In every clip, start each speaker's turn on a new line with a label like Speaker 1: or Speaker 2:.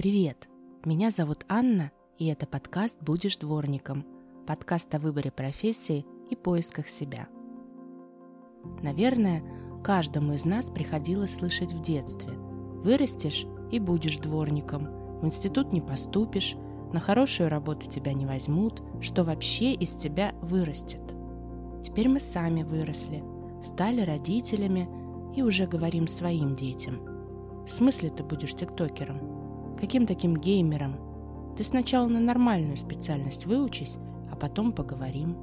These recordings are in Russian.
Speaker 1: Привет! Меня зовут Анна, и это подкаст «Будешь дворником» – подкаст о выборе профессии и поисках себя. Наверное, каждому из нас приходилось слышать в детстве «Вырастешь и будешь дворником», «В институт не поступишь», «На хорошую работу тебя не возьмут», «Что вообще из тебя вырастет». Теперь мы сами выросли, стали родителями и уже говорим своим детям. В смысле ты будешь тиктокером? Каким таким геймером? Ты сначала на нормальную специальность выучись, а потом поговорим.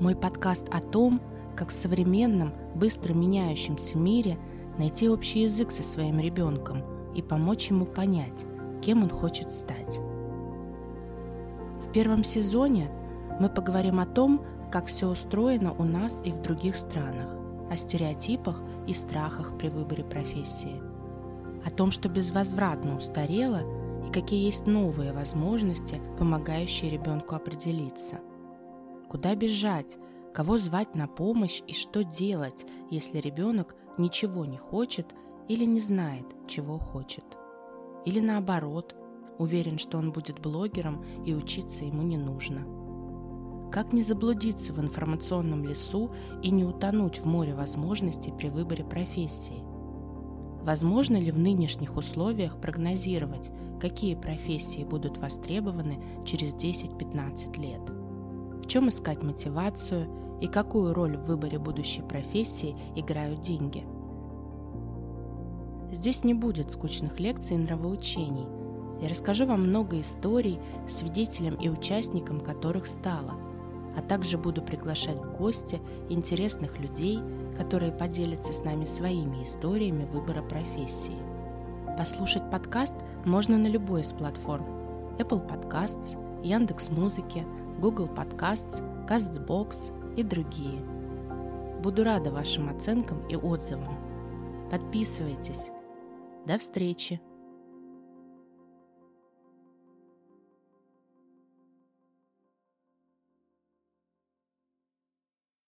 Speaker 1: Мой подкаст о том, как в современном, быстро меняющемся мире найти общий язык со своим ребенком и помочь ему понять, кем он хочет стать. В первом сезоне мы поговорим о том, как все устроено у нас и в других странах, о стереотипах и страхах при выборе профессии – о том, что безвозвратно устарело и какие есть новые возможности, помогающие ребенку определиться. Куда бежать, кого звать на помощь и что делать, если ребенок ничего не хочет или не знает, чего хочет. Или наоборот, уверен, что он будет блогером и учиться ему не нужно. Как не заблудиться в информационном лесу и не утонуть в море возможностей при выборе профессии? Возможно ли в нынешних условиях прогнозировать, какие профессии будут востребованы через 10-15 лет? В чем искать мотивацию и какую роль в выборе будущей профессии играют деньги? Здесь не будет скучных лекций и нравоучений. Я расскажу вам много историй, свидетелем и участником которых стала, а также буду приглашать в гости интересных людей – которые поделятся с нами своими историями выбора профессии. Послушать подкаст можно на любой из платформ Apple Podcasts, Яндекс Музыки, Google Podcasts, CastBox и другие. Буду рада вашим оценкам и отзывам. Подписывайтесь. До встречи!